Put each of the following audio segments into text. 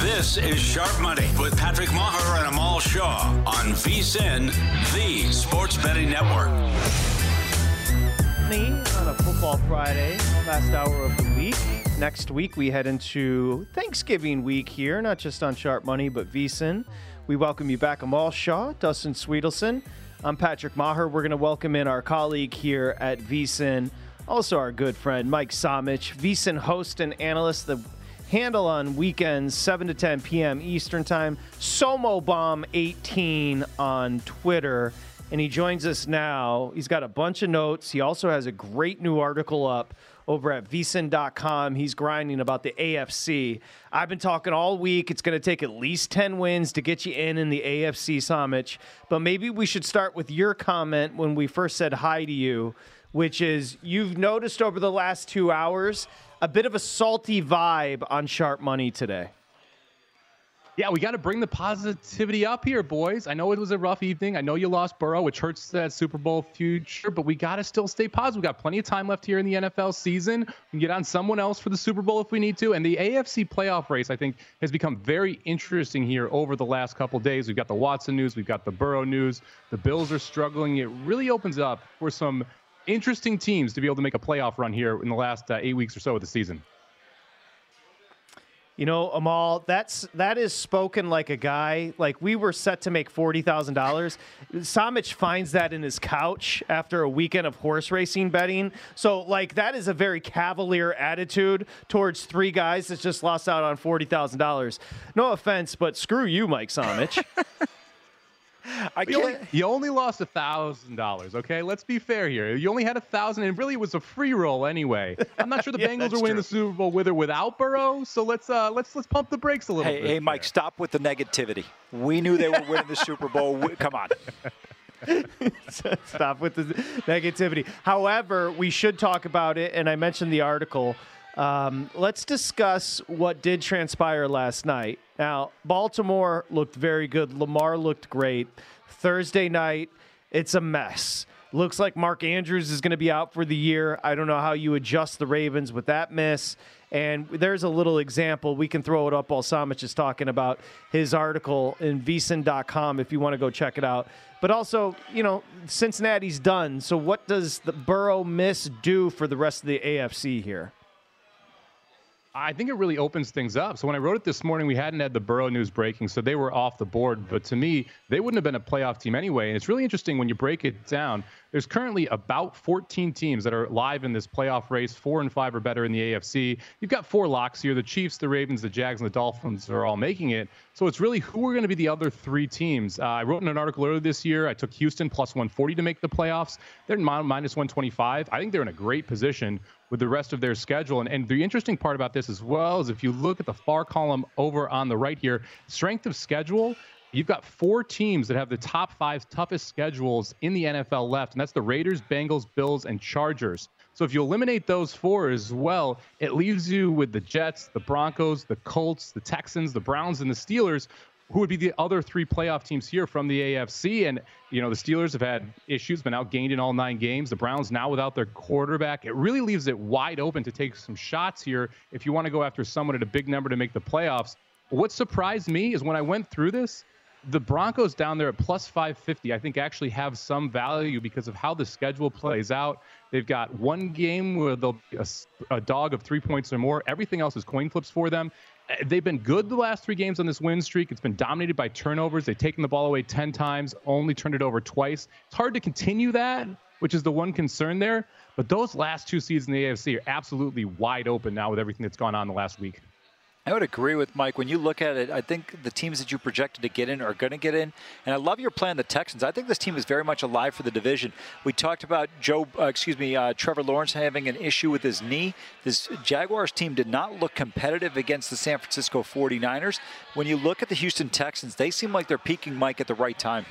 This is Sharp Money with Patrick Meagher and Amal Shah on VSIN, the Sports Betting Network. On a football Friday, last hour of the week. Next week, we head into Thanksgiving week here, not just on Sharp Money, but VSIN. We welcome you back, Amal Shah, Dustin Swedelson. I'm Patrick Meagher. We're going to welcome in our colleague here at VSIN, also our good friend Mike Somich, VSIN host and analyst, the handle on weekends 7 to 10 p.m. Eastern Time. Somo Bomb 18 on Twitter. And he joins us now. He's got a bunch of notes. He also has a great new article up over at vsin.com. He's grinding about the AFC. I've been talking all week. It's going to take at least 10 wins to get you in in the AFC Summit. But maybe we should start with your comment when we first said hi to you, which is you've noticed over the last two hours a bit of a salty vibe on Sharp Money today. Yeah, we got to bring the positivity up here, boys. I know it was a rough evening. I know you lost Burrow, which hurts that Super Bowl future, but we got to still stay positive. We got plenty of time left here in the NFL season. We can get on someone else for the Super Bowl if we need to. And the AFC playoff race, I think, has become very interesting here over the last couple days. We've got the Watson news, we've got the Burrow news. The Bills are struggling. It really opens up for some interesting teams to be able to make a playoff run here in the last uh, eight weeks or so of the season. You know, Amal, that's that is spoken like a guy. Like we were set to make forty thousand dollars. Somich finds that in his couch after a weekend of horse racing betting. So, like that is a very cavalier attitude towards three guys that just lost out on forty thousand dollars. No offense, but screw you, Mike Somich. I can't. You only, you only lost a thousand dollars. Okay, let's be fair here. You only had a thousand, and really it was a free roll anyway. I'm not sure the yeah, Bengals are winning true. the Super Bowl with or without Burrow. So let's uh, let's let's pump the brakes a little hey, bit. Hey, Mike, stop with the negativity. We knew they were winning the Super Bowl. Come on. stop with the negativity. However, we should talk about it, and I mentioned the article. Um, let's discuss what did transpire last night. Now, Baltimore looked very good. Lamar looked great. Thursday night, it's a mess. Looks like Mark Andrews is going to be out for the year. I don't know how you adjust the Ravens with that miss. And there's a little example. We can throw it up while Somich is talking about his article in vsin.com if you want to go check it out. But also, you know, Cincinnati's done. So what does the Burrow miss do for the rest of the AFC here? I think it really opens things up. So when I wrote it this morning, we hadn't had the Burrow news breaking, so they were off the board. But to me, they wouldn't have been a playoff team anyway. And it's really interesting when you break it down. There's currently about 14 teams that are live in this playoff race. Four and five are better in the AFC. You've got four locks here. The Chiefs, the Ravens, the Jags, and the Dolphins are all making it. So it's really who are going to be the other three teams. Uh, I wrote in an article earlier this year. I took Houston plus 140 to make the playoffs. They're minus 125. I think they're in a great position with the rest of their schedule. And, and the interesting part about this as well is if you look at the far column over on the right here, strength of schedule, You've got four teams that have the top five toughest schedules in the NFL left, and that's the Raiders, Bengals, Bills, and Chargers. So if you eliminate those four as well, it leaves you with the Jets, the Broncos, the Colts, the Texans, the Browns, and the Steelers, who would be the other three playoff teams here from the AFC. And, you know, the Steelers have had issues, been outgained in all nine games. The Browns now without their quarterback. It really leaves it wide open to take some shots here if you want to go after someone at a big number to make the playoffs. What surprised me is when I went through this, the Broncos down there at plus 550, I think actually have some value because of how the schedule plays out. They've got one game where they'll be a, a dog of three points or more. Everything else is coin flips for them. Uh, they've been good the last three games on this win streak. It's been dominated by turnovers. They've taken the ball away 10 times, only turned it over twice. It's hard to continue that, which is the one concern there. But those last two seeds in the AFC are absolutely wide open now with everything that's gone on the last week. I would agree with Mike. When you look at it, I think the teams that you projected to get in are going to get in. And I love your plan, the Texans. I think this team is very much alive for the division. We talked about Joe, uh, excuse me, uh, Trevor Lawrence having an issue with his knee. This Jaguars team did not look competitive against the San Francisco 49ers. When you look at the Houston Texans, they seem like they're peaking Mike at the right time.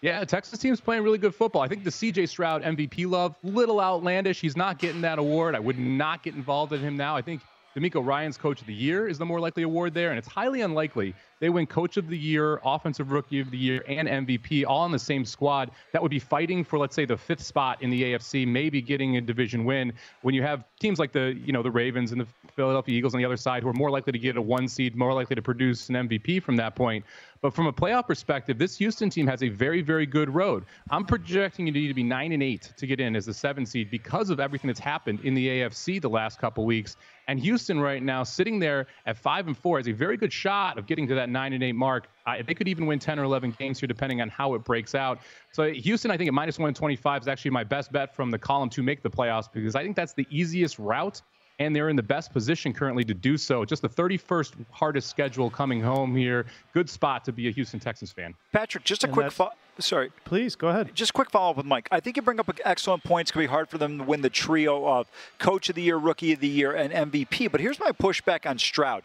Yeah, the Texas team's playing really good football. I think the CJ Stroud MVP love, little outlandish. He's not getting that award. I would not get involved in him now. I think DeMeco Ryans Coach of the Year is the more likely award there, and it's highly unlikely they win Coach of the Year, Offensive Rookie of the Year, and MVP all on the same squad. That would be fighting for, let's say, the fifth spot in the AFC, maybe getting a division win. When you have teams like the, you know, the Ravens and the Philadelphia Eagles on the other side, who are more likely to get a one seed, more likely to produce an MVP from that point. But from a playoff perspective, this Houston team has a very, very good road. I'm projecting you need to be nine and eight to get in as the seven seed because of everything that's happened in the AFC the last couple weeks. And Houston right now sitting there at five and four has a very good shot of getting to that nine and eight mark. Uh, they could even win 10 or 11 games here, depending on how it breaks out. So Houston, I think at minus 125 is actually my best bet from the column to make the playoffs because I think that's the easiest route and they're in the best position currently to do so. Just the 31st hardest schedule coming home here. Good spot to be a Houston Texans fan. Patrick, just a and quick fo- sorry. Please go ahead. Just a quick follow up with Mike. I think you bring up excellent points. It's going to be hard for them to win the trio of Coach of the Year, Rookie of the Year, and MVP. But here's my pushback on Stroud.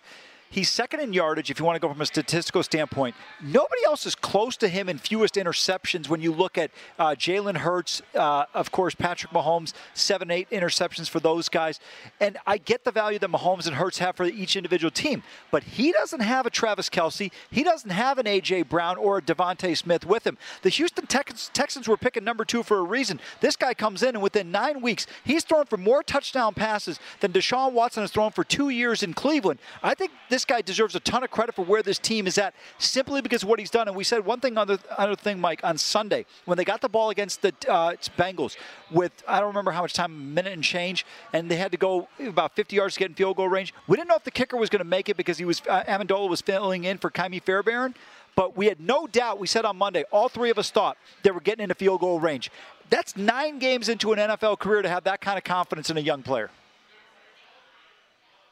He's second in yardage if you want to go from a statistical standpoint. Nobody else is close to him in fewest interceptions when you look at uh, Jalen Hurts, uh, of course, Patrick Mahomes, seven, eight interceptions for those guys. And I get the value that Mahomes and Hurts have for each individual team, but he doesn't have a Travis Kelce. He doesn't have an A.J. Brown or a DeVonta Smith with him. The Houston Texans, Texans were picking number two for a reason. This guy comes in, and within nine weeks, he's thrown for more touchdown passes than Deshaun Watson has thrown for two years in Cleveland. I think this this guy deserves a ton of credit for where this team is at simply because of what he's done. And we said one thing, other, other thing, Mike, on Sunday when they got the ball against the uh, Bengals with I don't remember how much time, a minute and change, and they had to go about 50 yards to get in field goal range. We didn't know if the kicker was going to make it because he was uh, Ammendola was filling in for Ka'imi Fairbairn. But we had no doubt, we said on Monday, all three of us thought they were getting into field goal range. That's nine games into an NFL career to have that kind of confidence in a young player.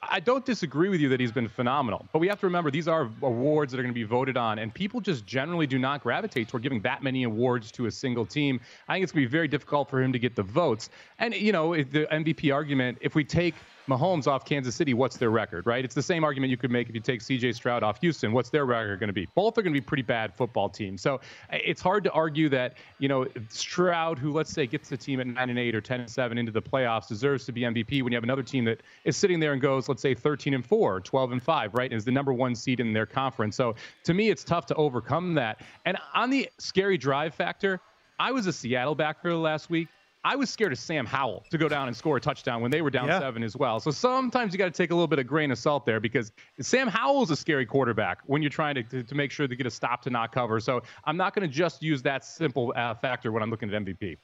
I don't disagree with you that he's been phenomenal, but we have to remember these are awards that are going to be voted on, and people just generally do not gravitate toward giving that many awards to a single team. I think it's going to be very difficult for him to get the votes. And, you know, the MVP argument, if we take Mahomes off Kansas City, what's their record, right? It's the same argument you could make if you take CJ Stroud off Houston. What's their record going to be? Both are going to be pretty bad football teams. So it's hard to argue that, you know, Stroud, who let's say gets the team at 9 and 8 or 10 and 7 into the playoffs, deserves to be MVP when you have another team that is sitting there and goes, let's say 13 and 4, 12 and 5, right? And is the number one seed in their conference. So to me, it's tough to overcome that. And on the scary drive factor, I was a Seattle backer last week. I was scared of Sam Howell to go down and score a touchdown when they were down yeah. seven as well. So sometimes you got to take a little bit of grain of salt there because Sam Howell is a scary quarterback when you're trying to, to, to, make sure to get a stop to not cover. So I'm not going to just use that simple uh, factor when I'm looking at MVP.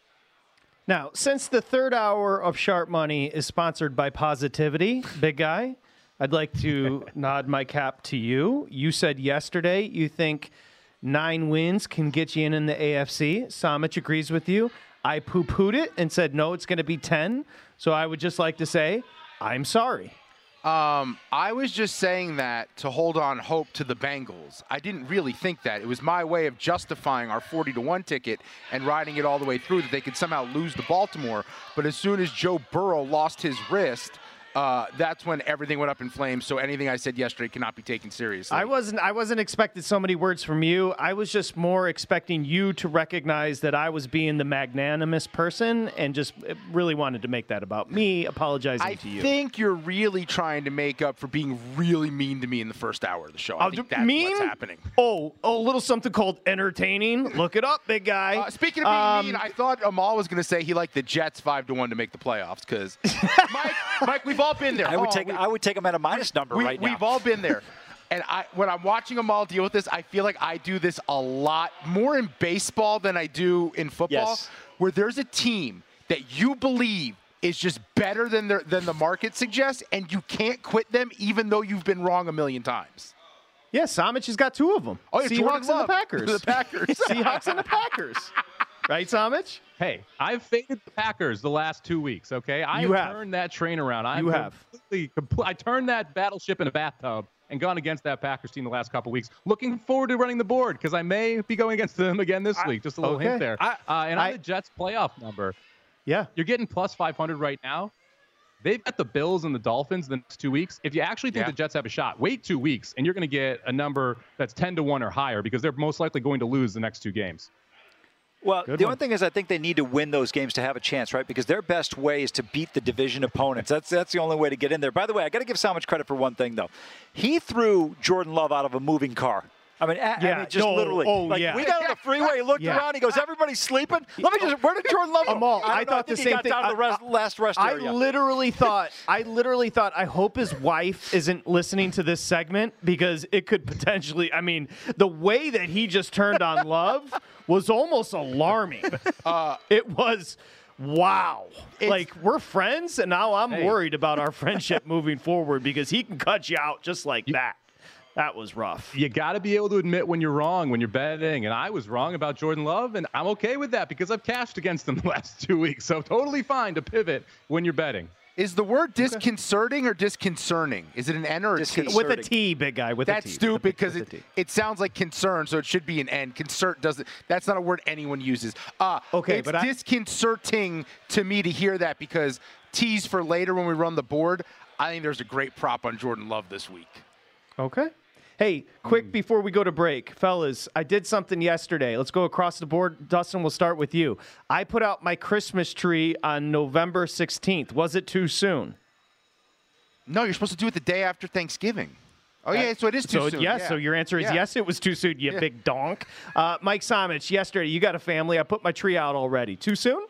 Now, since the third hour of Sharp Money is sponsored by Positivity, big guy, I'd like to nod my cap to you. You said yesterday you think nine wins can get you in in the AFC. Somich agrees with you. I poo pooed it and said, no, it's going to be 10. So I would just like to say, I'm sorry. Um, I was just saying that to hold on hope to the Bengals. I didn't really think that. It was my way of justifying our 40 to 1 ticket and riding it all the way through that they could somehow lose to Baltimore. But as soon as Joe Burrow lost his wrist, uh, that's when everything went up in flames. So anything I said yesterday cannot be taken seriously. I wasn't. I wasn't expecting so many words from you. I was just more expecting you to recognize that I was being the magnanimous person, and just uh, really wanted to make that about me, apologizing I to you. I think you're really trying to make up for being really mean to me in the first hour of the show. I Oh, think that's mean? what's happening. Oh, oh, a little something called entertaining. Look it up, big guy. Uh, speaking of being Um, mean, I thought Amal was going to say he liked the Jets five to one to make the playoffs because Mike, Mike, we've all been there. I would Oh, take we- I would take them at a minus number we, right now. We've all been there. And I, when I'm watching them all deal with this, I feel like I do this a lot more in baseball than I do in football, Yes. where there's a team that you believe is just better than the, than the market suggests, and you can't quit them even though you've been wrong a million times. yeah, Somich has got two of them. Oh, yeah, Seahawks and the Packers. The Packers. Seahawks and the Packers. Right, Somich? Hey, I've faded the Packers the last two weeks. Okay, I You have. turned that train around. I You have. completely, compl- I turned that battleship in a bathtub and gone against that Packers team the last couple weeks. Looking forward to running the board because I may be going against them again this week. Just a little okay. hint there. I- uh, and on I- the Jets playoff number, Yeah. you're getting plus 500 right now. They've got the Bills and the Dolphins the next two weeks. If you actually think Yeah. the Jets have a shot, wait two weeks and you're going to get a number that's 10 to 1 or higher because they're most likely going to lose the next two games. Well, Good the one. only thing is, I think they need to win those games to have a chance, right? Because their best way is to beat the division opponents. That's that's the only way to get in there. By the way, I got to give Somich credit for one thing, though. He threw Jordan Love out of a moving car. I mean, a- I Yeah, mean, just no, literally. oh, like, yeah. We got on the freeway. Looked Yeah. around. He goes, "Everybody's sleeping." Let me just. Where did Jordan Love go? Don't I thought think the he same got thing. Down to the I- rest, I- last rest I area. literally thought I literally thought I hope his wife isn't listening to this segment because it could potentially I mean the way that he just turned on love was almost alarming. Uh, it was wow. Like we're friends and now I'm Hey. worried about our friendship moving forward because he can cut you out just like that. That was rough. You got to be able to admit when you're wrong, when you're betting. And I was wrong about Jordan Love, and I'm okay with that because I've cashed against them the last two weeks. So totally fine to pivot when you're betting. Is the word disconcerting or disconcerting? Is it an N or a T? With a T, big guy, with a That's T. stupid because it, it sounds like concern, so it should be an N. Concert doesn't. That's not a word anyone uses. Uh, Okay, it's but I- disconcerting to me to hear that because tease for later when we run the board. I think there's a great prop on Jordan Love this week. Okay. Hey, quick before we go to break, fellas, I did something yesterday. Let's go across the board. Dustin, we'll start with you. I put out my Christmas tree on November 16th. Was it too soon? No, you're supposed to do it the day after Thanksgiving. Oh yeah, so it is too so soon. yes, yeah. so your answer is Yeah. yes, it was too soon, you big donk. Uh, Mike Somich, yesterday, you got a family. I put my tree out already. Too soon?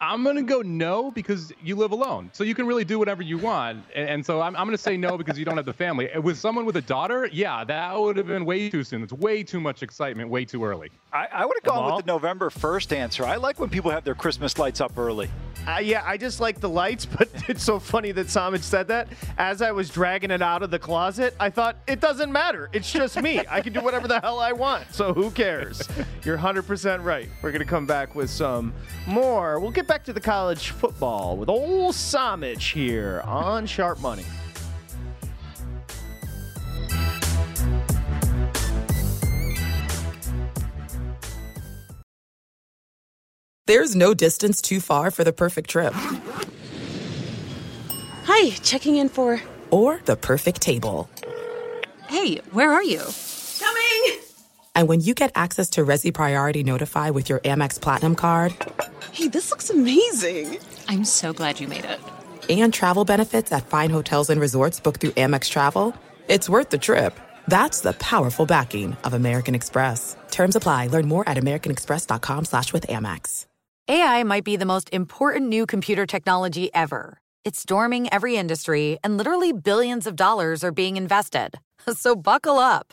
I'm going to go no because you live alone. So you can really do whatever you want. And, and so I'm, I'm going to say no because you don't have the family. With someone with a daughter, yeah, that would have been way too soon. It's way too much excitement, way too early. I, I would have gone Amal? with the November 1st answer. I like when people have their Christmas lights up early. Uh, yeah, I just like the lights, but it's so funny that Somich said that. As I was dragging it out of the closet, I thought, it doesn't matter. It's just me. I can do whatever the hell I want. So who cares? You're 100% right. We're going to come back with some more. We'll get back to the college football with old Somich here on Sharp Money. There's no distance too far for the perfect trip Hi, checking in for. or the perfect table. Hey, where are you? Coming! And when you get access to Resy Priority Notify with your Amex Platinum card Hey, this looks amazing! I'm so glad you made it. and travel benefits at fine hotels and resorts booked through Amex Travel, it's worth the trip. That's the powerful backing of American Express. Terms apply. Learn more at americanexpress.com slash with Amex. AI might be the most important new computer technology ever. It's storming every industry, and literally billions of dollars are being invested. So buckle up.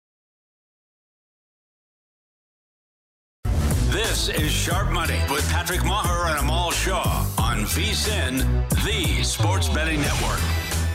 This is Sharp Money with Patrick Meagher and Amal Shah on VSIN, the Sports Betting Network.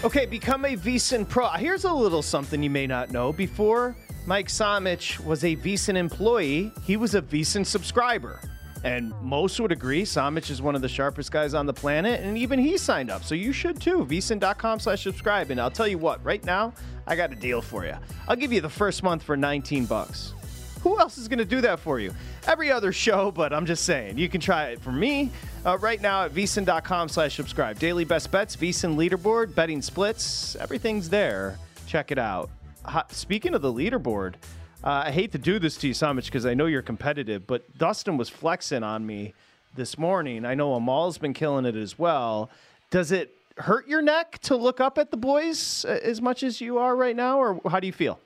Okay, become a VSIN Pro. Here's a little something you may not know. Before Mike Somich was a VSIN employee, he was a VSIN subscriber. And most would agree Somich is one of the sharpest guys on the planet, and even he signed up. So you should too. VSIN.com slash subscribe. And I'll tell you what, right now, I got a deal for you. I'll give you the first month for 19 bucks. Who else is going to do that for you? Every other show, but I'm just saying, you can try it for me uh, right now at vsin.com slash subscribe. Daily best bets, vsin leaderboard, betting splits, everything's there. Check it out. Speaking of the leaderboard, uh, I hate to do this to you so much because I know you're competitive, but Dustin was flexing on me this morning. I know Amal's been killing it as well. Does it hurt your neck to look up at the boys uh, as much as you are right now, or how do you feel?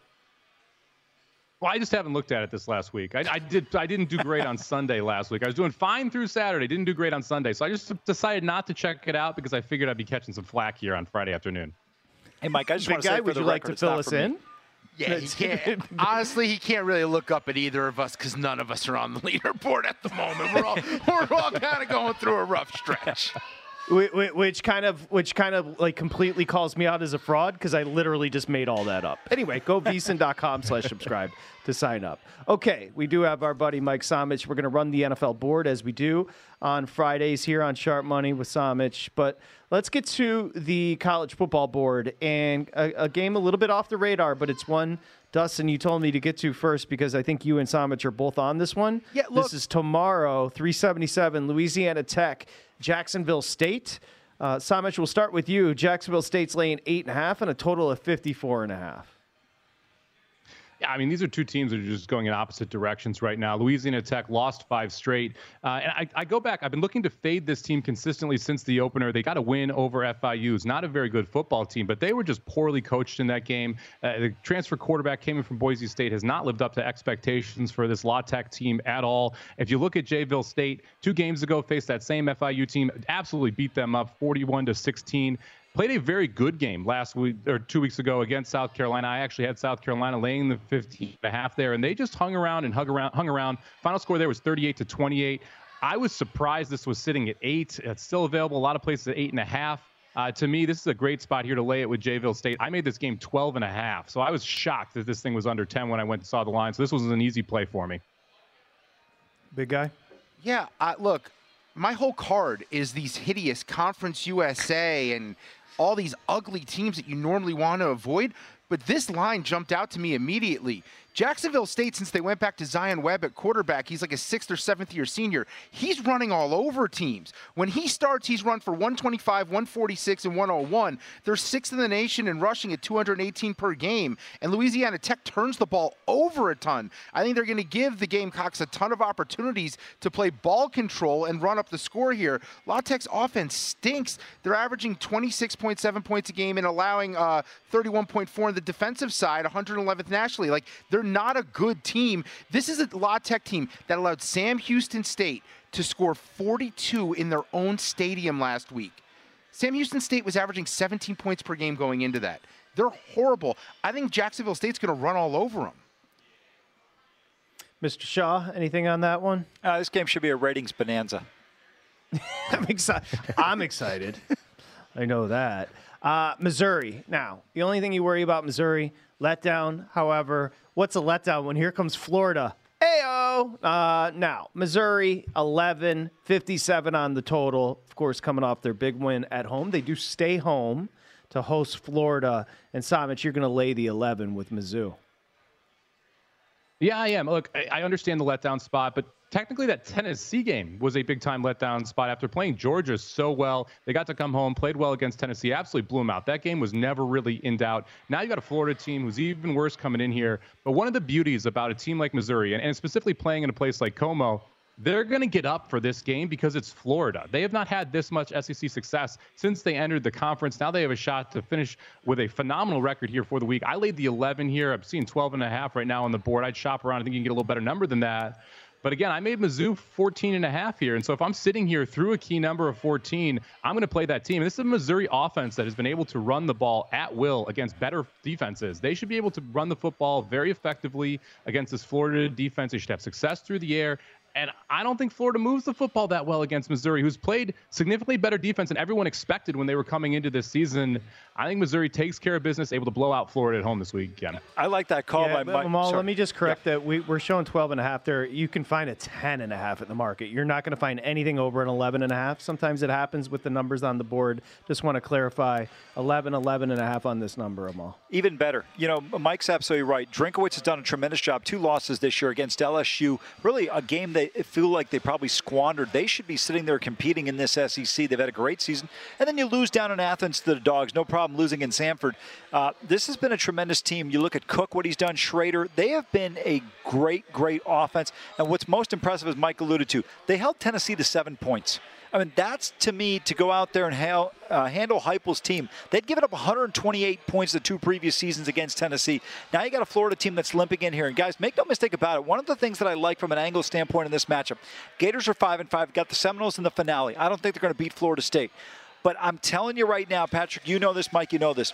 Well, I just haven't looked at it this last week. I, I did. I didn't do great on Sunday last week. I was doing fine through Saturday. Didn't do great on Sunday. So I just decided not to check it out because I figured I'd be catching some flack here on Friday afternoon. Hey, Mike, I just Big want to guy, say, would for you the like record, to fill us for me. in? Yeah, he can't. Honestly, he can't really look up at either of us because none of us are on the leaderboard at the moment. We're all we're all kind of going through a rough stretch. Wh- wh- Which kind of, which kind of like completely calls me out as a fraud because I literally just made all that up. Anyway, go vsin.com slash subscribe to sign up. Okay, we do have our buddy Mike Somich. We're going to run the NFL board as we do on Fridays here on Sharp Money with Somich. But let's get to the college football board and a, a game a little bit off the radar, but it's one. Dustin, you told me to get to first because I think you and Somich are both on this one. Yeah, look- this is tomorrow, 377, Louisiana Tech, Jacksonville State. Uh, we'll start with you. Jacksonville State's laying eight and a half and a total of 54 and a half. I mean, these are two teams that are just going in opposite directions right now. Louisiana Tech lost five straight. Uh, and I, I go back, I've been looking to fade this team consistently since the opener. They got a win over FIU. It's not a very good football team, but they were just poorly coached in that game. Uh, the transfer quarterback came in from Boise State, has not lived up to expectations for this La Tech team at all. If you look at Jayville State, two games ago faced that same FIU team, absolutely beat them up 41 to 16 played a very good game last week or two weeks ago against South Carolina. I actually had South Carolina laying the 15 and a half there, and they just hung around and hung around, hung around. Final score there was 38 to 28. I was surprised this was sitting at eight. It's still available a lot of places at eight and a half. Uh, to me, this is a great spot here to lay it with Jayville State. I made this game 12 and a half, so I was shocked that this thing was under 10 when I went and saw the line. So this was an easy play for me. Big guy? Yeah, I, look, my whole card is these hideous Conference USA and all these ugly teams that you normally want to avoid. But this line jumped out to me immediately. Jacksonville State, since they went back to Zion Webb at quarterback, he's like a sixth or seventh year senior. He's running all over teams. When he starts, he's run for 125, 146, and 101. They're sixth in the nation in rushing at 218 per game. And Louisiana Tech turns the ball over a ton. I think they're going to give the Gamecocks a ton of opportunities to play ball control and run up the score here. La Tech's offense stinks. They're averaging 26.7 points a game and allowing uh, 31.4 on the defensive side, 111th nationally. Like, they're not a good team. This is a La Tech team that allowed Sam Houston State to score 42 in their own stadium last week. Sam Houston State was averaging 17 points per game going into that. They're horrible. I think Jacksonville State's going to run all over them. Mr. Shah, anything on that one? Uh, this game should be a ratings bonanza. I'm excited. I'm excited. I know that. Uh, Missouri. Now, the only thing you worry about Missouri, letdown. However, what's a letdown when here comes Florida? Ayo. Uh, now, Missouri, 11, 57 on the total. Of course, coming off their big win at home. They do stay home to host Florida. And Simon, you're going to lay the 11 with Mizzou. Yeah, I am. Look, I understand the letdown spot, but technically that Tennessee game was a big time letdown spot after playing Georgia so well. They got to come home, played well against Tennessee, absolutely blew them out. That game was never really in doubt. Now you got a Florida team who's even worse coming in here. But one of the beauties about a team like Missouri, and, and specifically playing in a place like Como, they're going to get up for this game because it's Florida. They have not had this much SEC success since they entered the conference. Now they have a shot to finish with a phenomenal record here for the week. I laid the 11 here. I'm seeing 12 and a half right now on the board. I'd shop around. I think you can get a little better number than that. But again, I made Mizzou 14 and a half here. And so if I'm sitting here through a key number of 14, I'm going to play that team. This is a Missouri offense that has been able to run the ball at will against better defenses. They should be able to run the football very effectively against this Florida defense. They should have success through the air. And I don't think Florida moves the football that well against Missouri, who's played significantly better defense than everyone expected when they were coming into this season. I think Missouri takes care of business, able to blow out Florida at home this weekend. I like that call yeah, by Mike. let me just correct yeah. that. We, are showing 12 and a half there. You can find a 10 and a half at the market. You're not going to find anything over an 11 and a half. Sometimes it happens with the numbers on the board. Just want to clarify 11, 11 and a half on this number, Amal. Even better. You know, Mike's absolutely right. Drinkwitz has done a tremendous job. Two losses this year against LSU. Really a game they feel like they probably squandered. They should be sitting there competing in this SEC. They've had a great season. And then you lose down in Athens to the Dogs. No problem losing in Sanford. Uh, this has been a tremendous team. You look at Cook, what he's done, Schrader. They have been a great, great offense. And what's most impressive, as Mike alluded to, they held Tennessee to seven points. I mean, that's to me to go out there and ha- uh, handle Heupel's team. They'd given up 128 points the two previous seasons against Tennessee. Now you got a Florida team that's limping in here. And guys, make no mistake about it. One of the things that I like from an angle standpoint in this matchup, Gators are five and five. Got the Seminoles in the finale. I don't think they're going to beat Florida State. But I'm telling you right now, Patrick, you know this, Mike, you know this.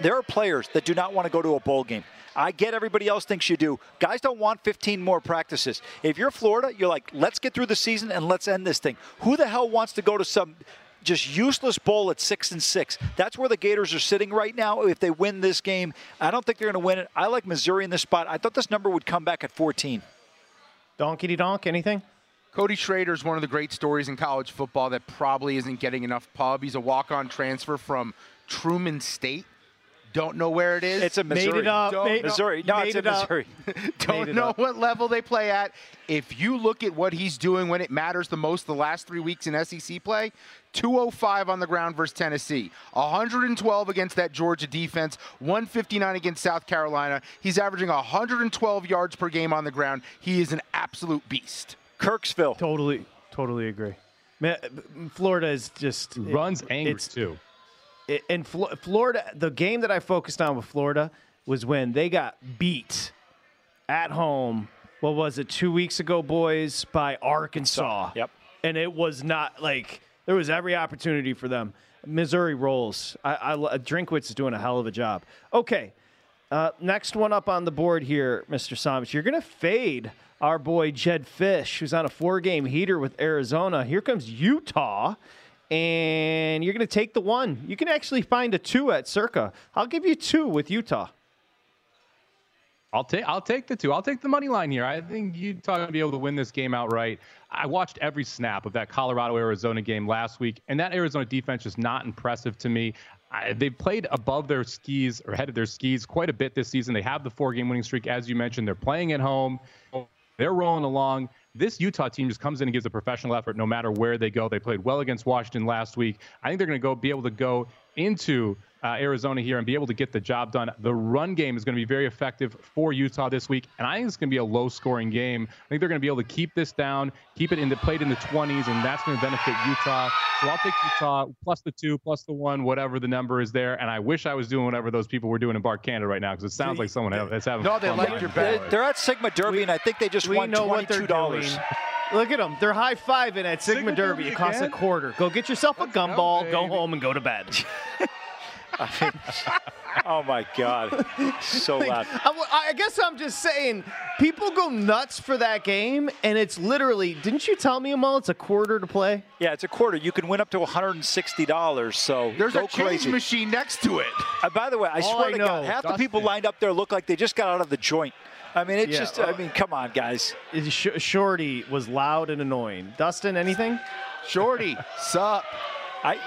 There are players that do not want to go to a bowl game. I get everybody else thinks you do. Guys don't want 15 more practices. If you're Florida, you're like, let's get through the season and let's end this thing. Who the hell wants to go to some just useless bowl at six and six? That's where the Gators are sitting right now. If they win this game, I don't think they're going to win it. I like Missouri in this spot. I thought this number would come back at 14. Donkey donk, anything? Cody Schrader is one of the great stories in college football that probably isn't getting enough pub. He's a walk-on transfer from Truman State don't know where it is. It's a Missouri. Made it up. Don't, made, Missouri. No, it's it in Missouri. Don't know what level they play at. If you look at what he's doing when it matters the most the last three weeks in SEC play, 205 on the ground versus Tennessee, 112 against that Georgia defense, 159 against South Carolina. He's averaging 112 yards per game on the ground. He is an absolute beast. Kirksville. Totally, totally agree. Man, Florida is just runs it, angry too in Florida, the game that I focused on with Florida was when they got beat at home. What was it? Two weeks ago, boys, by Arkansas. Yep. And it was not like there was every opportunity for them. Missouri rolls. I, I Drinkwitz is doing a hell of a job. Okay, uh, next one up on the board here, Mr. Somich. You're going to fade our boy Jedd Fisch, who's on a four-game heater with Arizona. Here comes Utah and you're going to take the one. You can actually find a two at Circa. I'll give you two with Utah. I'll take I'll take the two. I'll take the money line here. I think Utah to be able to win this game outright. I watched every snap of that Colorado Arizona game last week, and that Arizona defense is not impressive to me. They've played above their skis or ahead of their skis quite a bit this season. They have the four game winning streak, as you mentioned. They're playing at home. They're rolling along this Utah team just comes in and gives a professional effort no matter where they go. They played well against Washington last week. I think they're going to go be able to go into uh, Arizona here and be able to get the job done. The run game is going to be very effective for Utah this week, and I think it's going to be a low-scoring game. I think they're going to be able to keep this down, keep it in the played in the 20s, and that's going to benefit Utah. So I'll take Utah plus the two, plus the one, whatever the number is there. And I wish I was doing whatever those people were doing in Bar Canada right now because it sounds like someone that's having. No, they like your bet. They're at Sigma Derby, we, and I think they just won twenty-two dollars. Look at them. They're high fiving at Sigma, Sigma Derby. It costs again? a quarter. Go get yourself a gumball, go home, and go to bed. oh my God, so loud. I, I, guess I'm just saying, people go nuts for that game, and it's literally. Didn't you tell me, Amal? It's a quarter to play. Yeah, it's a quarter. You can win up to 160 dollars. So there's a change crazy. machine next to it. Uh, by the way, I All swear I to know, God, half Dustin. the people lined up there look like they just got out of the joint. I mean, it's Yeah, just. I oh. mean, come on, guys. Sh- Shorty was loud and annoying. Dustin, anything? Shorty, sup? I.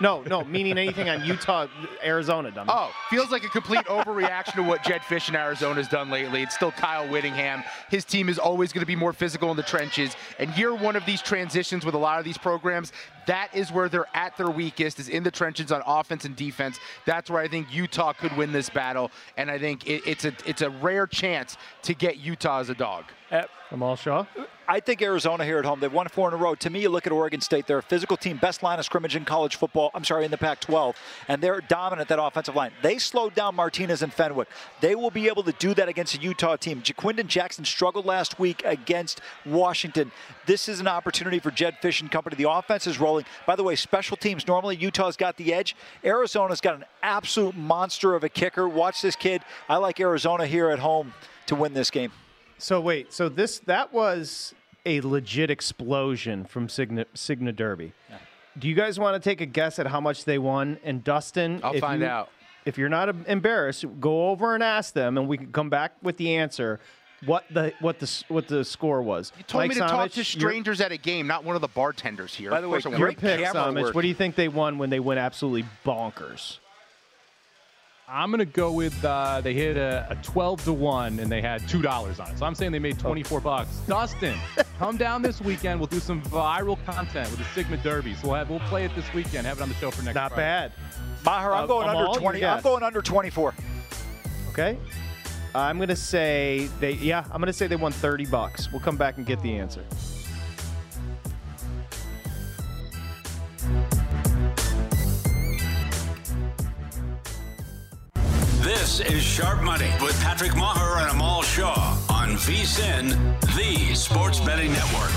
No, no, meaning anything on Utah, Arizona, dummy. Oh, feels like a complete overreaction to what Jedd Fisch in Arizona has done lately. It's still Kyle Whittingham. His team is always going to be more physical in the trenches. And year one of these transitions with a lot of these programs, that is where they're at their weakest, is in the trenches on offense and defense. That's where I think Utah could win this battle. And I think it, it's a it's a rare chance to get Utah as a dog. Uh, Amal Shah? I think Arizona here at home, they've won four in a row. To me, you look at Oregon State, they're a physical team, best line of scrimmage in college football, I'm sorry, in the Pac 12, and they're dominant, that offensive line. They slowed down Martinez and Fenwick. They will be able to do that against a Utah team. Ja'Quinden Jackson struggled last week against Washington. This is an opportunity for Jedd Fisch and company. The offense is rolling. By the way, special teams, normally Utah's got the edge. Arizona's got an absolute monster of a kicker. Watch this kid. I like Arizona here at home to win this game. So wait, so this that was a legit explosion from Sigma, Sigma Derby. Do you guys want to take a guess at how much they won? And Dustin, I'll if find you- out. If you're not embarrassed, go over and ask them, and we can come back with the answer. What the what the what the score was? You told Mike me to talk to strangers at a game, not one of the bartenders here. By the way, Your won't. pick, Somich. work. What do you think they won when they went absolutely bonkers? I'm gonna go with uh, they hit a, a 12 to one and they had two dollars on it. So I'm saying they made 24 bucks. Dustin, come down this weekend. We'll do some viral content with the Sigma Derby. So we'll have we'll play it this weekend. Have it on the show for next. Not Friday. bad. Meagher, I'm Uh, going Amal, under your 20. I'm guess. going under 24. Okay. I'm gonna say they. Yeah, I'm gonna say they won 30 bucks. We'll come back and get the answer. This is Sharp Money with Patrick Meagher and Amal Shah on VSIN, the Sports Betting Network.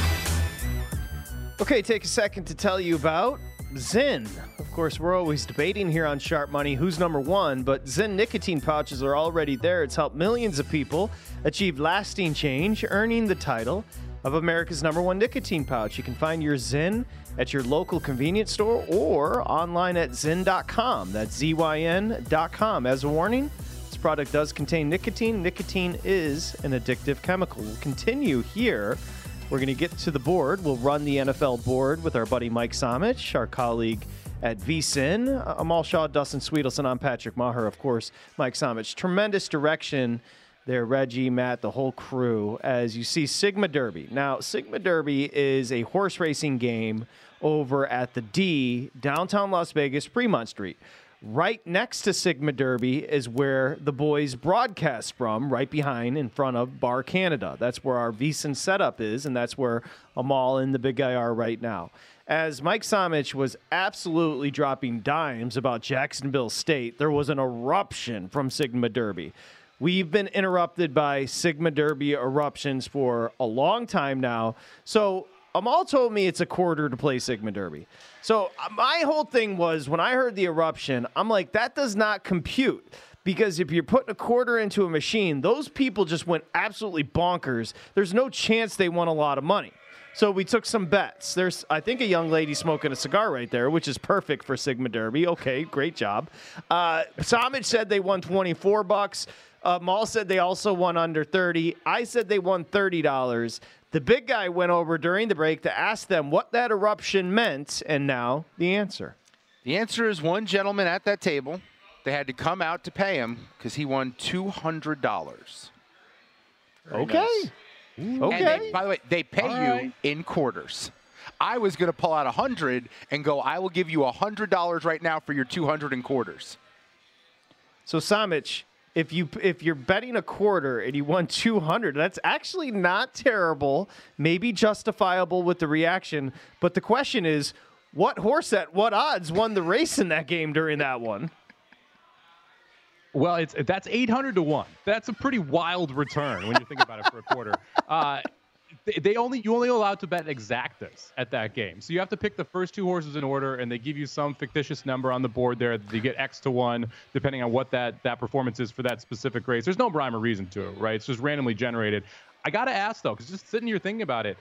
Okay, take a second to tell you about Zyn. Of course, we're always debating here on Sharp Money who's number one, but Zyn nicotine pouches are already there. It's helped millions of people achieve lasting change, earning the title of America's number one nicotine pouch. You can find your Zyn at your local convenience store or online at zyn.com. That's Z-Y-N.com. As a warning, this product does contain nicotine. Nicotine is an addictive chemical. We'll continue here. We're going to get to the board. We'll run the NFL board with our buddy Mike Somich, our colleague at VSIN. Uh, Amal Shah, Dustin Swedelson. I'm Patrick Meagher, of course. Mike Somich. Tremendous direction there, Reggie, Matt, the whole crew, as you see Sigma Derby. Now, Sigma Derby is a horse racing game over at the D, downtown Las Vegas, Fremont Street. Right next to Sigma Derby is where the boys broadcast from, right behind in front of Bar Canada. That's where our VSIN setup is, and that's where Amal and the big guy are right now. As Mike Somich was absolutely dropping dimes about Jacksonville State, there was an eruption from Sigma Derby. We've been interrupted by Sigma Derby eruptions for a long time now. So Amal told me it's a quarter to play Sigma Derby. So my whole thing was when I heard the eruption, I'm like, that does not compute. Because if you're putting a quarter into a machine, those people just went absolutely bonkers. There's no chance they won a lot of money. So we took some bets. There's, I think, a young lady smoking a cigar right there, which is perfect for Sigma Derby. Okay, great job. Uh, Somich said they won 24 bucks. Uh, Maul said they also won under 30. I said they won $30. The big guy went over during the break to ask them what that eruption meant, and now the answer. The answer is one gentleman at that table. They had to come out to pay him because he won two hundred dollars. Okay. Okay. And they, by the way, they pay All you right. in quarters. I was going to pull out a hundred and go. I will give you a hundred dollars right now for your two hundred in quarters. So Somich, if you if you're betting a quarter and you won 200, that's actually not terrible, maybe justifiable with the reaction, but the question is what horse at what odds won the race in that game during that one? Well, it's that's 800 to one. That's a pretty wild return when you think about it for a quarter. Uh, they, they only you only allowed to bet exactas at that game, so you have to pick the first two horses in order, and they give you some fictitious number on the board there. that You get X to one depending on what that that performance is for that specific race. There's no rhyme or reason to it, right? It's just randomly generated. I gotta ask though, because just sitting here thinking about it,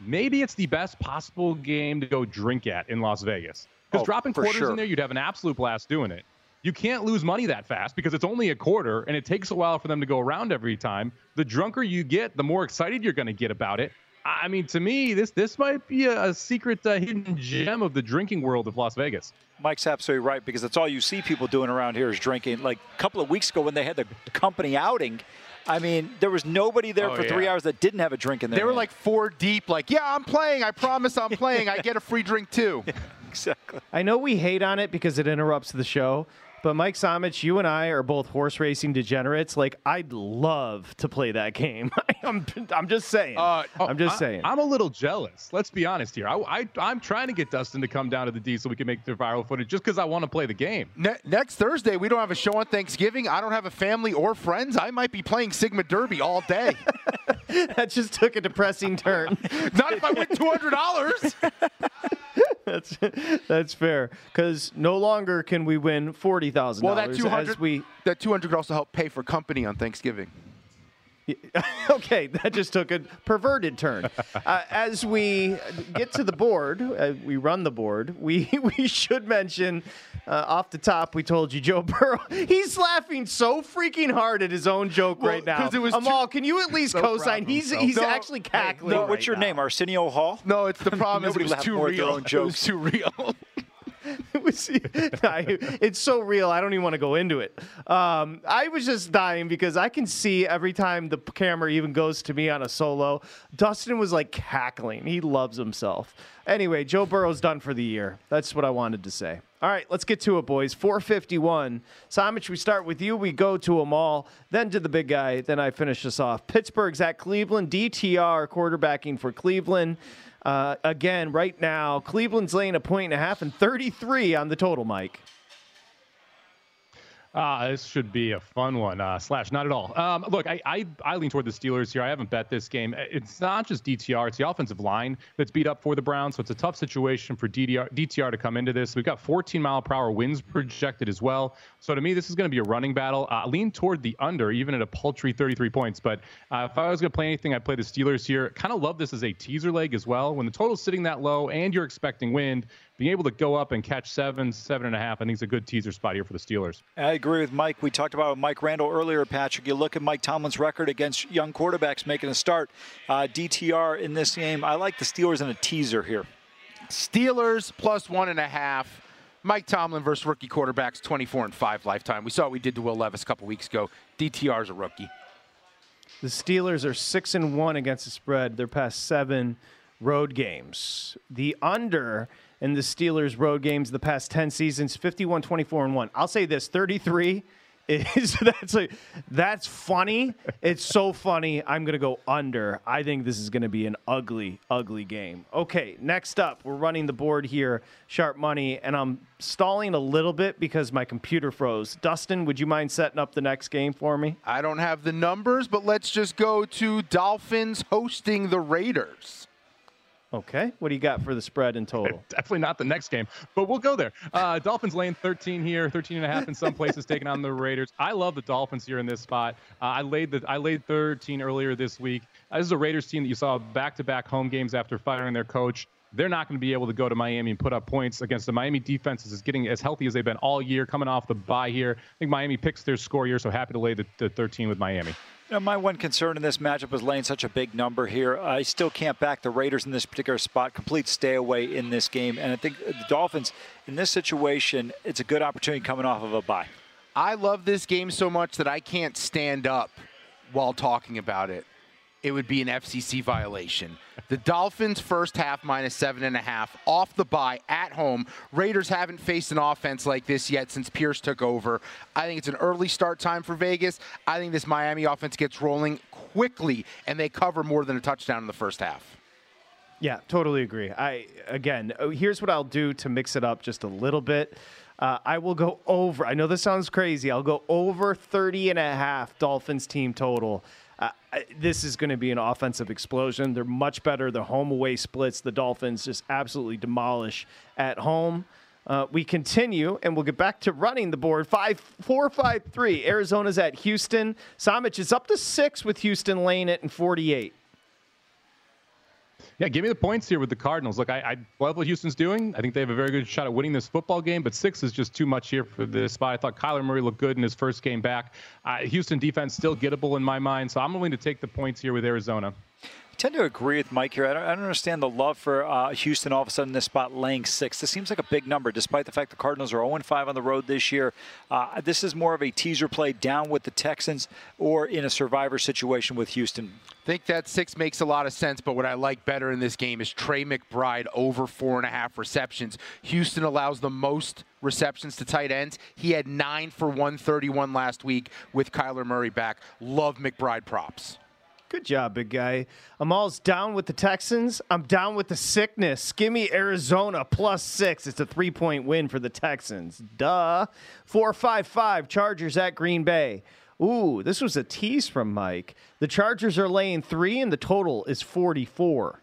maybe it's the best possible game to go drink at in Las Vegas. Because Oh, dropping quarters sure. in there, you'd have an absolute blast doing it. You can't lose money that fast because it's only a quarter and it takes a while for them to go around every time. The drunker you get, the more excited you're going to get about it. I mean, to me, this this might be a, a secret uh, hidden gem of the drinking world of Las Vegas. Mike's absolutely right because that's all you see people doing around here is drinking. Like a couple of weeks ago when they had the company outing, I mean, there was nobody there Oh, for three hours that didn't have a drink in their They were hand. like four deep, like, yeah, I'm playing. I promise I'm playing. I get a free drink too. exactly. I know we hate on it because it interrupts the show, but Mike Somich, you and I are both horse racing degenerates. Like, I'd love to play that game. I'm, I'm just saying. Uh, I'm just I- saying. I'm a little jealous. Let's be honest here. I, I, am trying to get Dustin to come down to the D so we can make the viral footage just because I want to play the game. Ne- next Thursday, we don't have a show on Thanksgiving. I don't have a family or friends. I might be playing Sigma Derby all day. that just took a depressing turn. Not if I win two hundred dollars. that's that's fair because no longer can we win forty thousand Well, that two hundred, we that two hundred could also help pay for company on Thanksgiving. okay, that just took a perverted turn. Uh, as we get to the board, uh, we run the board. We we should mention uh, off the top. We told you Joe Burrow. He's laughing so freaking hard at his own joke Well, right now. 'cause it was Amal, too- can you at least So proud co-sign? of He's himself. he's No, actually hey, cackling. No, right what's your now. name? Arsenio Hall? No, it's the problem is it was too more at their real. own It was too real. Was- I- it's so real. I don't even want to go into it. Um, I was just dying because I can see every time the camera even goes to me on a solo, Dustin was like cackling. He loves himself. Anyway, Joe Burrow's done for the year. That's what I wanted to say. All right, let's get to it, boys. 451. Somich, we start with you. We go to them all, then to the big guy. Then I finish us off. Pittsburgh's at Cleveland. DTR quarterbacking for Cleveland. Uh, again, right now, Cleveland's laying a point and a half and 33 on the total, Mike. Ah, this should be a fun one. Uh, slash, not at all. Um, look, I, I I lean toward the Steelers here. I haven't bet this game. It's not just DTR; it's the offensive line that's beat up for the Browns. So it's a tough situation for DTR, DTR to come into this. We've got 14 mile per hour winds projected as well. So to me, this is going to be a running battle. Uh, lean toward the under, even at a paltry 33 points. But uh, if I was going to play anything, I'd play the Steelers here. Kind of love this as a teaser leg as well. When the total's sitting that low and you're expecting wind, being able to go up and catch seven, seven and a half, I think is a good teaser spot here for the Steelers. I agree with Mike. We talked about Mike Randall earlier, Patrick. You look at Mike Tomlin's record against young quarterbacks making a start. Uh, DTR in this game, I like the Steelers in a teaser here. Steelers plus one and a half. Mike Tomlin versus rookie quarterbacks, 24 and 5 lifetime. We saw what we did to Will Levis a couple weeks ago. DTR's a rookie. The Steelers are six and one against the spread. They're past seven road games. The under in the Steelers road games the past 10 seasons 51 24 and 1. I'll say this 33 is that's like that's funny. It's so funny. I'm to go under. I think this is to be an ugly ugly game. Okay, next up, we're running the board here, Sharp Money, and I'm stalling a little bit because my computer froze. Dustin, would you mind setting up the next game for me? I don't have the numbers, but let's just go to Dolphins hosting the Raiders. Okay. What do you got for the spread in total? Definitely not the next game, but we'll go there. Uh, Dolphins laying 13 here, 13 and a half in some places, taking on the Raiders. I love the Dolphins here in this spot. Uh, I laid the I laid 13 earlier this week. Uh, this is a Raiders team that you saw back-to-back home games after firing their coach. They're not going to be able to go to Miami and put up points against the Miami defense is getting as healthy as they've been all year, coming off the bye here. I think Miami picks their score here, so happy to lay the, the 13 with Miami. Know, my one concern in this matchup is laying such a big number here. I still can't back the Raiders in this particular spot. Complete stay away in this game. And I think the Dolphins, in this situation, it's a good opportunity coming off of a bye. I love this game so much that I can't stand up while talking about it. It would be an FCC violation. The Dolphins first half minus seven and a half off the bye at home. Raiders haven't faced an offense like this yet since Pierce took over. I think it's an early start time for Vegas. I think this Miami offense gets rolling quickly and they cover more than a touchdown in the first half. Yeah, totally agree. I again, oh, here's what I'll do to mix it up just a little bit. Uh, I will go over. I know this sounds crazy. I'll go over 30 and a half Dolphins team total. Uh, this is going to be an offensive explosion. They're much better. The home away splits. The Dolphins just absolutely demolish at home. Uh, we continue, and we'll get back to running the board. Five, four, five, three. Arizona's at Houston. Somich is up to six with Houston laying it in 48. Yeah, give me the points here with the Cardinals. Look, I, I love what Houston's doing. I think they have a very good shot at winning this football game, but six is just too much here for this spot. I thought Kyler Murray looked good in his first game back. Uh, Houston defense still gettable in my mind, so I'm willing to take the points here with Arizona. Tend to agree with Mike here. I don't, I don't understand the love for uh, Houston all of a sudden this spot laying six. This seems like a big number, despite the fact the Cardinals are 0 5 on the road this year. Uh, this is more of a teaser play down with the Texans or in a survivor situation with Houston. I think that six makes a lot of sense, but what I like better in this game is Trey McBride over four and a half receptions. Houston allows the most receptions to tight ends. He had nine for 131 last week with Kyler Murray back. Love McBride props. Good job, big guy. I'm alls down with the Texans. I'm down with the sickness. Give me Arizona plus six. It's a three point win for the Texans. Duh. 455 Chargers at Green Bay. Ooh, this was a tease from Mike. The Chargers are laying three, and the total is 44.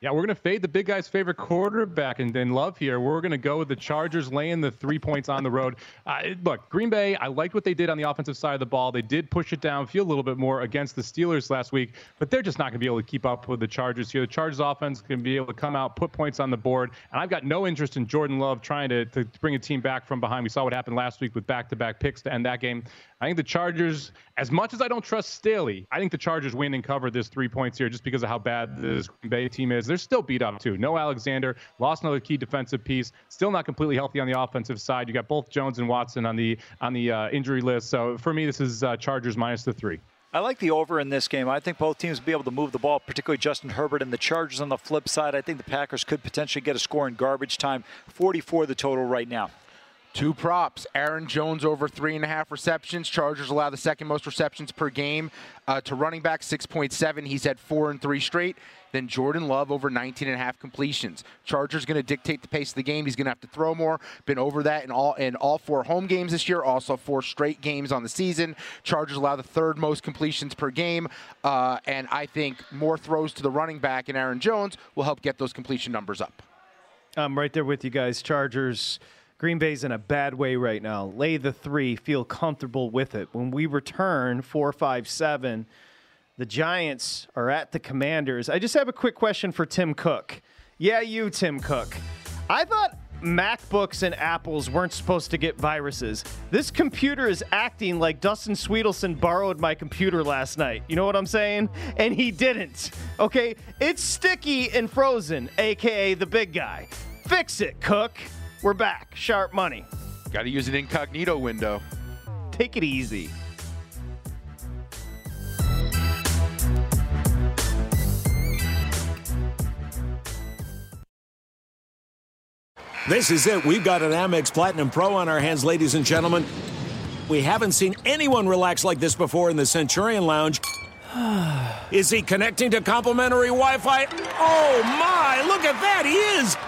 Yeah, we're going to fade the big guy's favorite quarterback and then love here. We're going to go with the Chargers laying the three points on the road. Uh, look, Green Bay, I liked what they did on the offensive side of the ball. They did push it down, feel a little bit more against the Steelers last week, but they're just not going to be able to keep up with the Chargers here. The Chargers offense can be able to come out, put points on the board, and I've got no interest in Jordan Love trying to, to bring a team back from behind. We saw what happened last week with back to back picks to end that game. I think the Chargers, as much as I don't trust Staley, I think the Chargers win and cover this three points here just because of how bad this Green Bay team is. They're still beat up, too. No Alexander, lost another key defensive piece, still not completely healthy on the offensive side. You got both Jones and Watson on the on the uh, injury list. So for me, this is uh, Chargers minus the three. I like the over in this game. I think both teams will be able to move the ball, particularly Justin Herbert and the Chargers on the flip side. I think the Packers could potentially get a score in garbage time. 44 the total right now. Two props. Aaron Jones over three and a half receptions. Chargers allow the second most receptions per game uh, to running back 6.7. He's had four and three straight. Then Jordan Love over 19 and a half completions. Chargers going to dictate the pace of the game. He's going to have to throw more. Been over that in all in all four home games this year. Also four straight games on the season. Chargers allow the third most completions per game, uh, and I think more throws to the running back and Aaron Jones will help get those completion numbers up. I'm right there with you guys. Chargers. Green Bay's in a bad way right now. Lay the three, feel comfortable with it. When we return, four, five, seven, the Giants are at the Commanders. I just have a quick question for Tim Cook. Yeah, you, Tim Cook. I thought MacBooks and Apples weren't supposed to get viruses. This computer is acting like Dustin Swedelson borrowed my computer last night. You know what I'm saying? And he didn't. Okay? It's sticky and frozen, aka the big guy. Fix it, Cook. We're back. Sharp money. Got to use an incognito window. Take it easy. This is it. We've got an Amex Platinum Pro on our hands, ladies and gentlemen. We haven't seen anyone relax like this before in the Centurion Lounge. Is he connecting to complimentary Wi Fi? Oh my, look at that! He is!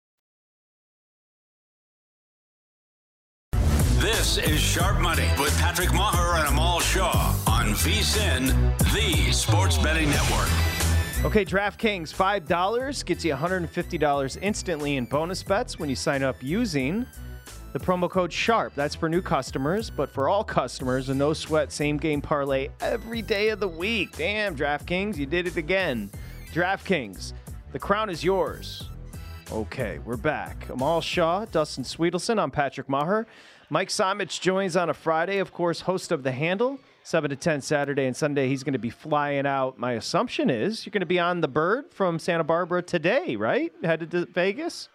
This is Sharp Money with Patrick Meagher and Amal Shah on VSIN, the Sports Betting Network. Okay, DraftKings, $5 gets you $150 instantly in bonus bets when you sign up using the promo code SHARP. That's for new customers, but for all customers, a no sweat same game parlay every day of the week. Damn, DraftKings, you did it again. DraftKings, the crown is yours. Okay, we're back. Amal Shah, Dustin Swedelson. I'm Patrick Meagher. Mike Somich joins on a Friday, of course, host of The Handle 7 to 10 Saturday and Sunday. He's going to be flying out. My assumption is you're going to be on the bird from Santa Barbara today, right? Headed to Vegas?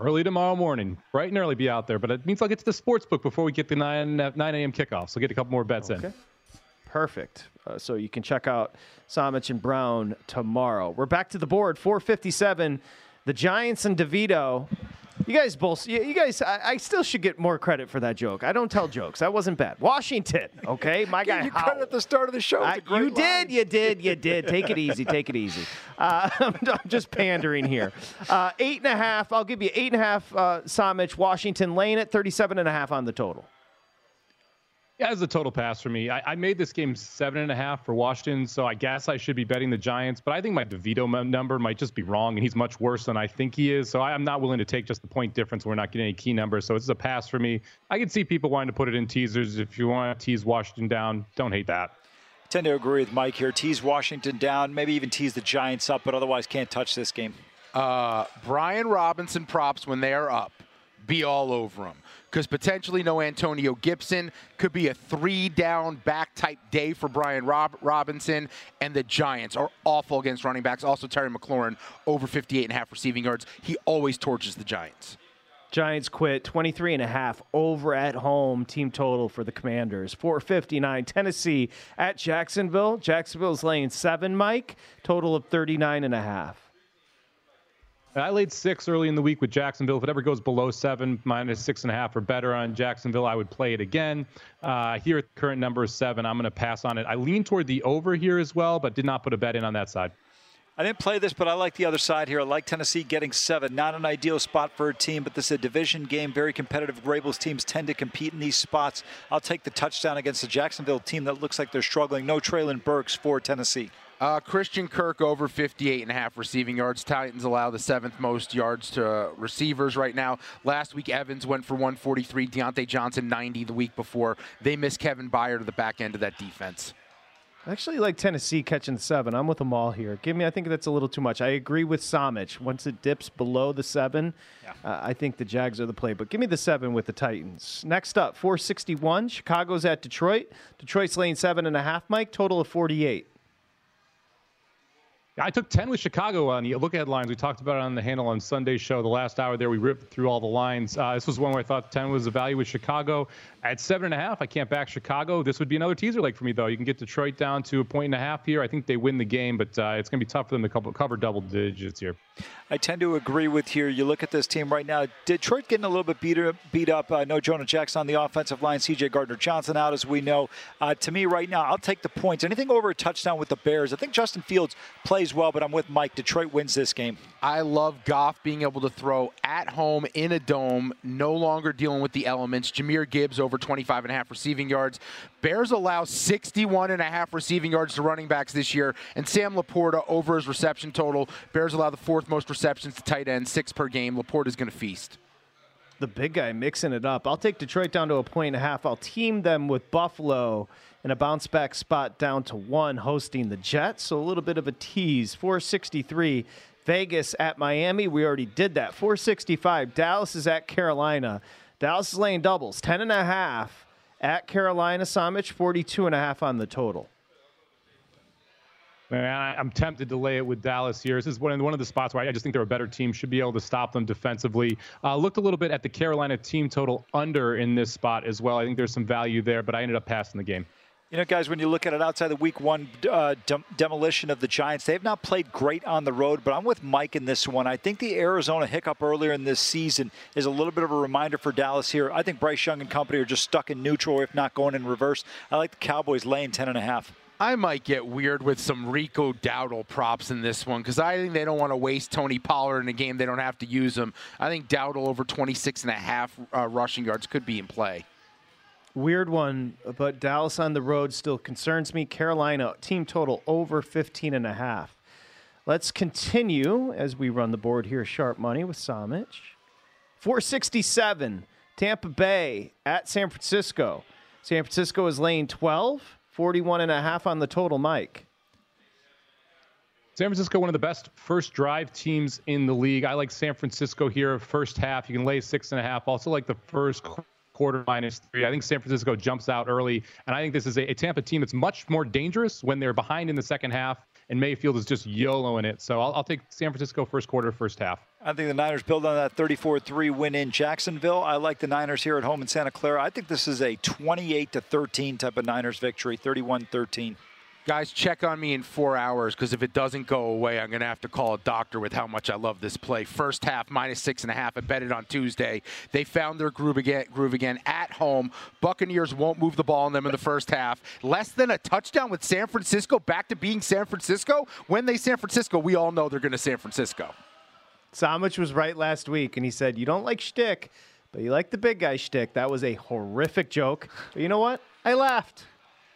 Early tomorrow morning, bright and early, be out there. But it means I'll get to the sports book before we get the 9, 9 a.m. kickoff. So get a couple more bets okay. in. Perfect. Uh, so you can check out Somich and Brown tomorrow. We're back to the board, 457. The Giants and DeVito. You guys both. You, guys. I, I, still should get more credit for that joke. I don't tell jokes. That wasn't bad. Washington. Okay, my guy. you credit at the start of the show. I, you line. did. You did. You did. Take it easy. Take it easy. Uh, I'm, just pandering here. Uh, eight and a half. I'll give you eight and a half. Uh, Somich, Washington, laying at 37 and a half on the total. Yeah, it's a total pass for me. I, I, made this game seven and a half for Washington, so I guess I should be betting the Giants. But I think my DeVito number might just be wrong, and he's much worse than I think he is. So I, am not willing to take just the point difference. We're not getting any key numbers, so it's a pass for me. I can see people wanting to put it in teasers. If you want to tease Washington down, don't hate that. I tend to agree with Mike here. Tease Washington down, maybe even tease the Giants up, but otherwise can't touch this game. Uh, Brian Robinson props when they are up. Be all over him because potentially no Antonio Gibson. Could be a three down back type day for Brian Rob- Robinson. And the Giants are awful against running backs. Also, Terry McLaurin over 58 and a half receiving yards. He always torches the Giants. Giants quit 23 and a half over at home team total for the Commanders. 459 Tennessee at Jacksonville. Jacksonville's laying 7 Mike, total of 39 and a half. I laid six early in the week with Jacksonville. If it ever goes below seven, minus six and a half or better on Jacksonville, I would play it again. Uh, here, current number is seven. I'm going to pass on it. I lean toward the over here as well, but did not put a bet in on that side. I didn't play this, but I like the other side here. I like Tennessee getting seven. Not an ideal spot for a team, but this is a division game, very competitive. Vrabel's teams tend to compete in these spots. I'll take the touchdown against the Jacksonville team that looks like they're struggling. No Treylon Burks for Tennessee. Uh, Christian Kirk over 58 and a half receiving yards. Titans allow the seventh most yards to receivers right now. Last week, Evans went for 143. Diontae Johnson 90 the week before. They missed Kevin Byard to the back end of that defense. Actually like Tennessee catching the seven. I'm with them all here. Give me, I think that's a little too much. I agree with Somich. Once it dips below the seven, yeah. uh, I think the Jags are the play. But give me the seven with the Titans. Next up, 461. Chicago's at Detroit. Detroit's laying seven and a half, Mike. Total of 48. I took 10 with Chicago on the look ahead lines. We talked about it on the handle on Sunday show. The last hour there, we ripped through all the lines. Uh, this was one where I thought 10 was a value with Chicago. At seven and a half, I can't back Chicago. This would be another teaser leg for me, though. You can get Detroit down to a point and a half here. I think they win the game, but uh, it's going to be tough for them to cover, double digits here. I tend to agree with here. You look at this team right now. Detroit getting a little bit beat, beat up. Uh, no Jonah Jackson on the offensive line. C.J. Gardner Johnson out, as we know. Uh, to me, right now, I'll take the points. Anything over a touchdown with the Bears. I think Justin Fields plays well, but I'm with Mike. Detroit wins this game. I love Goff being able to throw at home in a dome, no longer dealing with the elements. Jahmyr Gibbs over 25 and a half receiving yards. Bears allow 61 and a half receiving yards to running backs this year, and Sam LaPorta over his reception total. Bears allow the fourth most receptions to tight end, six per game. LaPorta's going to feast. The big guy mixing it up. I'll take Detroit down to a point and a half. I'll team them with Buffalo in a bounce back spot down to one, hosting the Jets. So a little bit of a tease. 463. Vegas at Miami. We already did that. 465. Dallas is at Carolina. Dallas is laying doubles. 10 and a half at Carolina. Somich, 42 and a half on the total. Man, I, am tempted to lay it with Dallas here. This is one of, one of the spots where I just think they're a better team, should be able to stop them defensively. Uh, looked a little bit at the Carolina team total under in this spot as well. I think there's some value there, but I ended up passing the game. You know, guys, when you look at it outside the week one uh, dem- demolition of the Giants, they have not played great on the road, but I'm with Mike in this one. I think the Arizona hiccup earlier in this season is a little bit of a reminder for Dallas here. I think Bryce Young and company are just stuck in neutral, if not going in reverse. I like the Cowboys laying 10 and a half. I might get weird with some Rico Dowdle props in this one because I think they don't want to waste Tony Pollard in a game they don't have to use him. I think Dowdle over 26 and a half uh, rushing yards could be in play. Weird one, but Dallas on the road still concerns me. Carolina team total over 15 and a half. Let's continue as we run the board here. Sharp money with Somich. 467, Tampa Bay at San Francisco. San Francisco is lane 12. 41 and a half on the total, Mike. San Francisco, one of the best first drive teams in the league. I like San Francisco here, first half. You can lay six and a half. Also, like the first quarter minus three. I think San Francisco jumps out early, and I think this is a, a Tampa team that's much more dangerous when they're behind in the second half, and Mayfield is just YOLOing it. So I'll, I'll take San Francisco first quarter, first half. I think the Niners build on that 34-3 win in Jacksonville. I like the Niners here at home in Santa Clara. I think this is a 28 to 13 type of Niners victory, 31-13. Guys, check on me in four hours because if it doesn't go away, I'm going to have to call a doctor with how much I love this play. First half, minus six and a half. I bet it on Tuesday. They found their groove again, groove again at home. Buccaneers won't move the ball on them in the first half. Less than a touchdown with San Francisco back to being San Francisco. When they San Francisco, we all know they're going to San Francisco. Somich was right last week, and he said, You don't like shtick, but you like the big guy shtick. That was a horrific joke. But you know what? I laughed.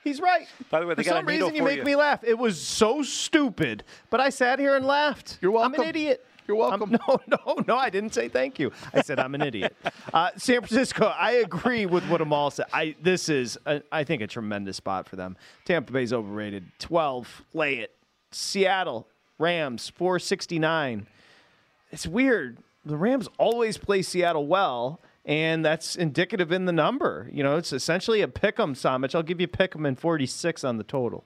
He's right. By the way, they For got some reason, you make you. me laugh. It was so stupid, but I sat here and laughed. You're welcome. I'm an idiot. You're welcome. no, no, no. I didn't say thank you. I said I'm an idiot. Uh, San Francisco. I agree with what Amal said. I this is a, I think a tremendous spot for them. Tampa Bay's overrated. Twelve. Lay it. Seattle Rams four sixty nine. It's weird. The Rams always play Seattle well, and that's indicative in the number. You know, it's essentially a pick 'em, Somich. I'll give you pick 'em in 46 on the total.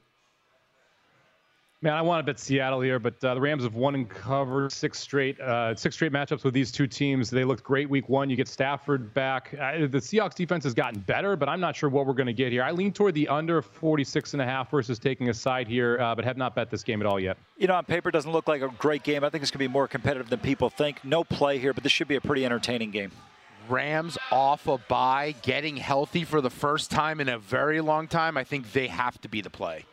Man, I want to bet Seattle here, but uh, the Rams have won and covered six straight uh, six straight matchups with these two teams. They looked great week one. You get Stafford back. Uh, the Seahawks defense has gotten better, but I'm not sure what we're going to get here. I lean toward the under 46 and a half versus taking a side here, uh, but have not bet this game at all yet. You know, on paper, it doesn't look like a great game. I think it's going to be more competitive than people think. No play here, but this should be a pretty entertaining game. Rams off a bye, getting healthy for the first time in a very long time. I think they have to be the play.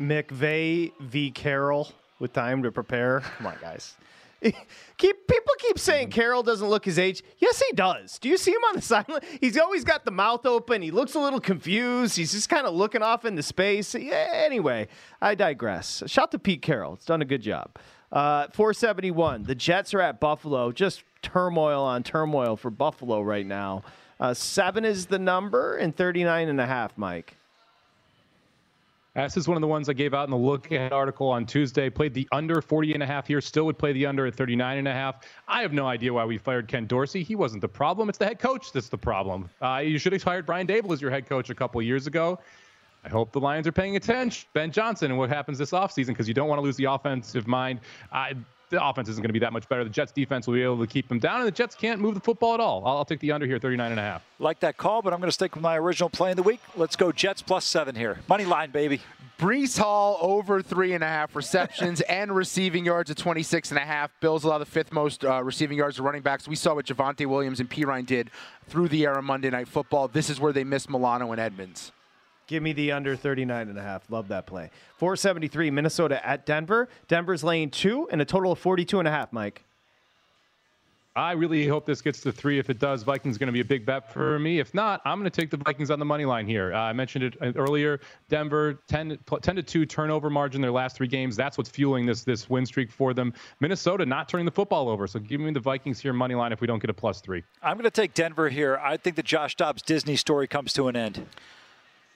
McVay v. Carroll with time to prepare. Come on, guys. keep people keep saying Carroll doesn't look his age. Yes, he does. Do you see him on the sideline? He's always got the mouth open. He looks a little confused. He's just kind of looking off into space. Yeah, anyway, I digress. Shout to Pete Carroll. It's done a good job. Uh, 471. The Jets are at Buffalo. Just turmoil on turmoil for Buffalo right now. Uh, seven is the number and 39 and a half, Mike. This is one of the ones I gave out in the look ahead article on Tuesday. Played the under 40 and a half here. Still would play the under at 39 and a half. I have no idea why we fired Ken Dorsey. He wasn't the problem. It's the head coach that's the problem. Uh, you should have hired Brian Daboll as your head coach a couple years ago. I hope the Lions are paying attention. Ben Johnson and what happens this offseason because you don't want to lose the offensive mind. Uh, the offense isn't going to be that much better. The Jets defense will be able to keep them down, and the Jets can't move the football at all. I'll, I'll take the under here, 39 and a half. Like that call, but I'm going to stick with my original play of the week. Let's go Jets plus seven here. Money line, baby. Breece Hall over three and a half receptions and receiving yards at 26 and a half. Bills allow the fifth most uh, receiving yards to running backs. We saw what Javonte Williams and Perine did through the air of Monday Night Football. This is where they missed Milano and Edmunds. Give me the under 39 and a half. Love that play. 473 Minnesota at Denver. Denver's laying two and a total of 42 and a half, Mike. I really hope this gets to three. If it does, Vikings going to be a big bet for me. If not, I'm going to take the Vikings on the money line here. Uh, I mentioned it earlier. Denver 10, 10 to two turnover margin their last three games. That's what's fueling this this win streak for them. Minnesota not turning the football over. So give me the Vikings here money line if we don't get a plus three. I'm going to take Denver here. I think the Josh Dobbs Disney story comes to an end.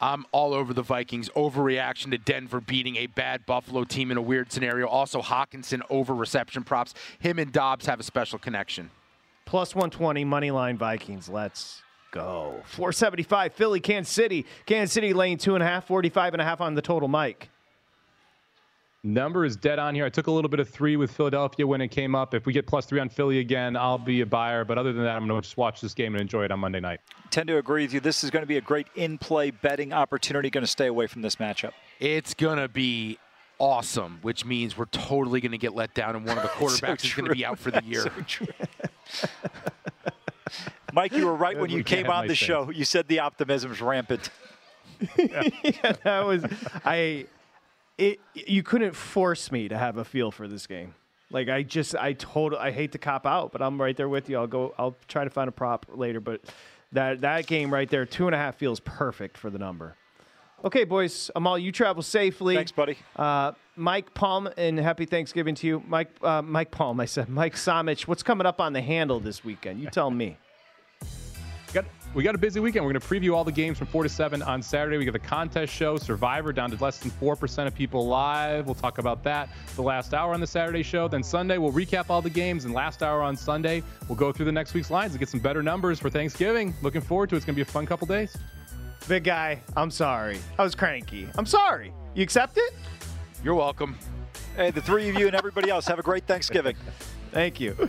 I'm all over the Vikings. Overreaction to Denver beating a bad Buffalo team in a weird scenario. Also, Hockenson over reception props. Him and Dobbs have a special connection. Plus 120 money line Vikings. Let's go. 475 Philly, Kansas City. Kansas City laying two and a half, 45 and a half on the total, Mike. Number is dead on here. I took a little bit of three with Philadelphia when it came up. If we get plus three on Philly again, I'll be a buyer. But other than that, I'm going to just watch this game and enjoy it on Monday night. Tend to agree with you. This is going to be a great in-play betting opportunity. Going to stay away from this matchup. It's going to be awesome, which means we're totally going to get let down, and one of the quarterbacks So is going to be out for the year. So true. Mike, you were right when you We came on the make show. You said the optimism is rampant. yeah, that was I. It you couldn't force me to have a feel for this game. Like I just I told I hate to cop out, but I'm right there with you. I'll go. I'll try to find a prop later, but that that game right there, two and a half feels perfect for the number. Okay, boys. Amal, you travel safely. Thanks, buddy. Uh, Mike Palm, and happy Thanksgiving to you, Mike. Uh, Mike Palm. I said Mike Somich. What's coming up on the handle this weekend? You tell me. Got we got a busy weekend. We're going to preview all the games from 4 to 7 on Saturday. We got the contest show, Survivor, down to less than 4% of people live. We'll talk about that the last hour on the Saturday show. Then Sunday, we'll recap all the games. And last hour on Sunday, we'll go through the next week's lines and get some better numbers for Thanksgiving. Looking forward to it. It's going to be a fun couple days. Big guy, I'm sorry. I was cranky. I'm sorry. You accept it? You're welcome. Hey, the three of you and everybody else, have a great Thanksgiving. Thank you.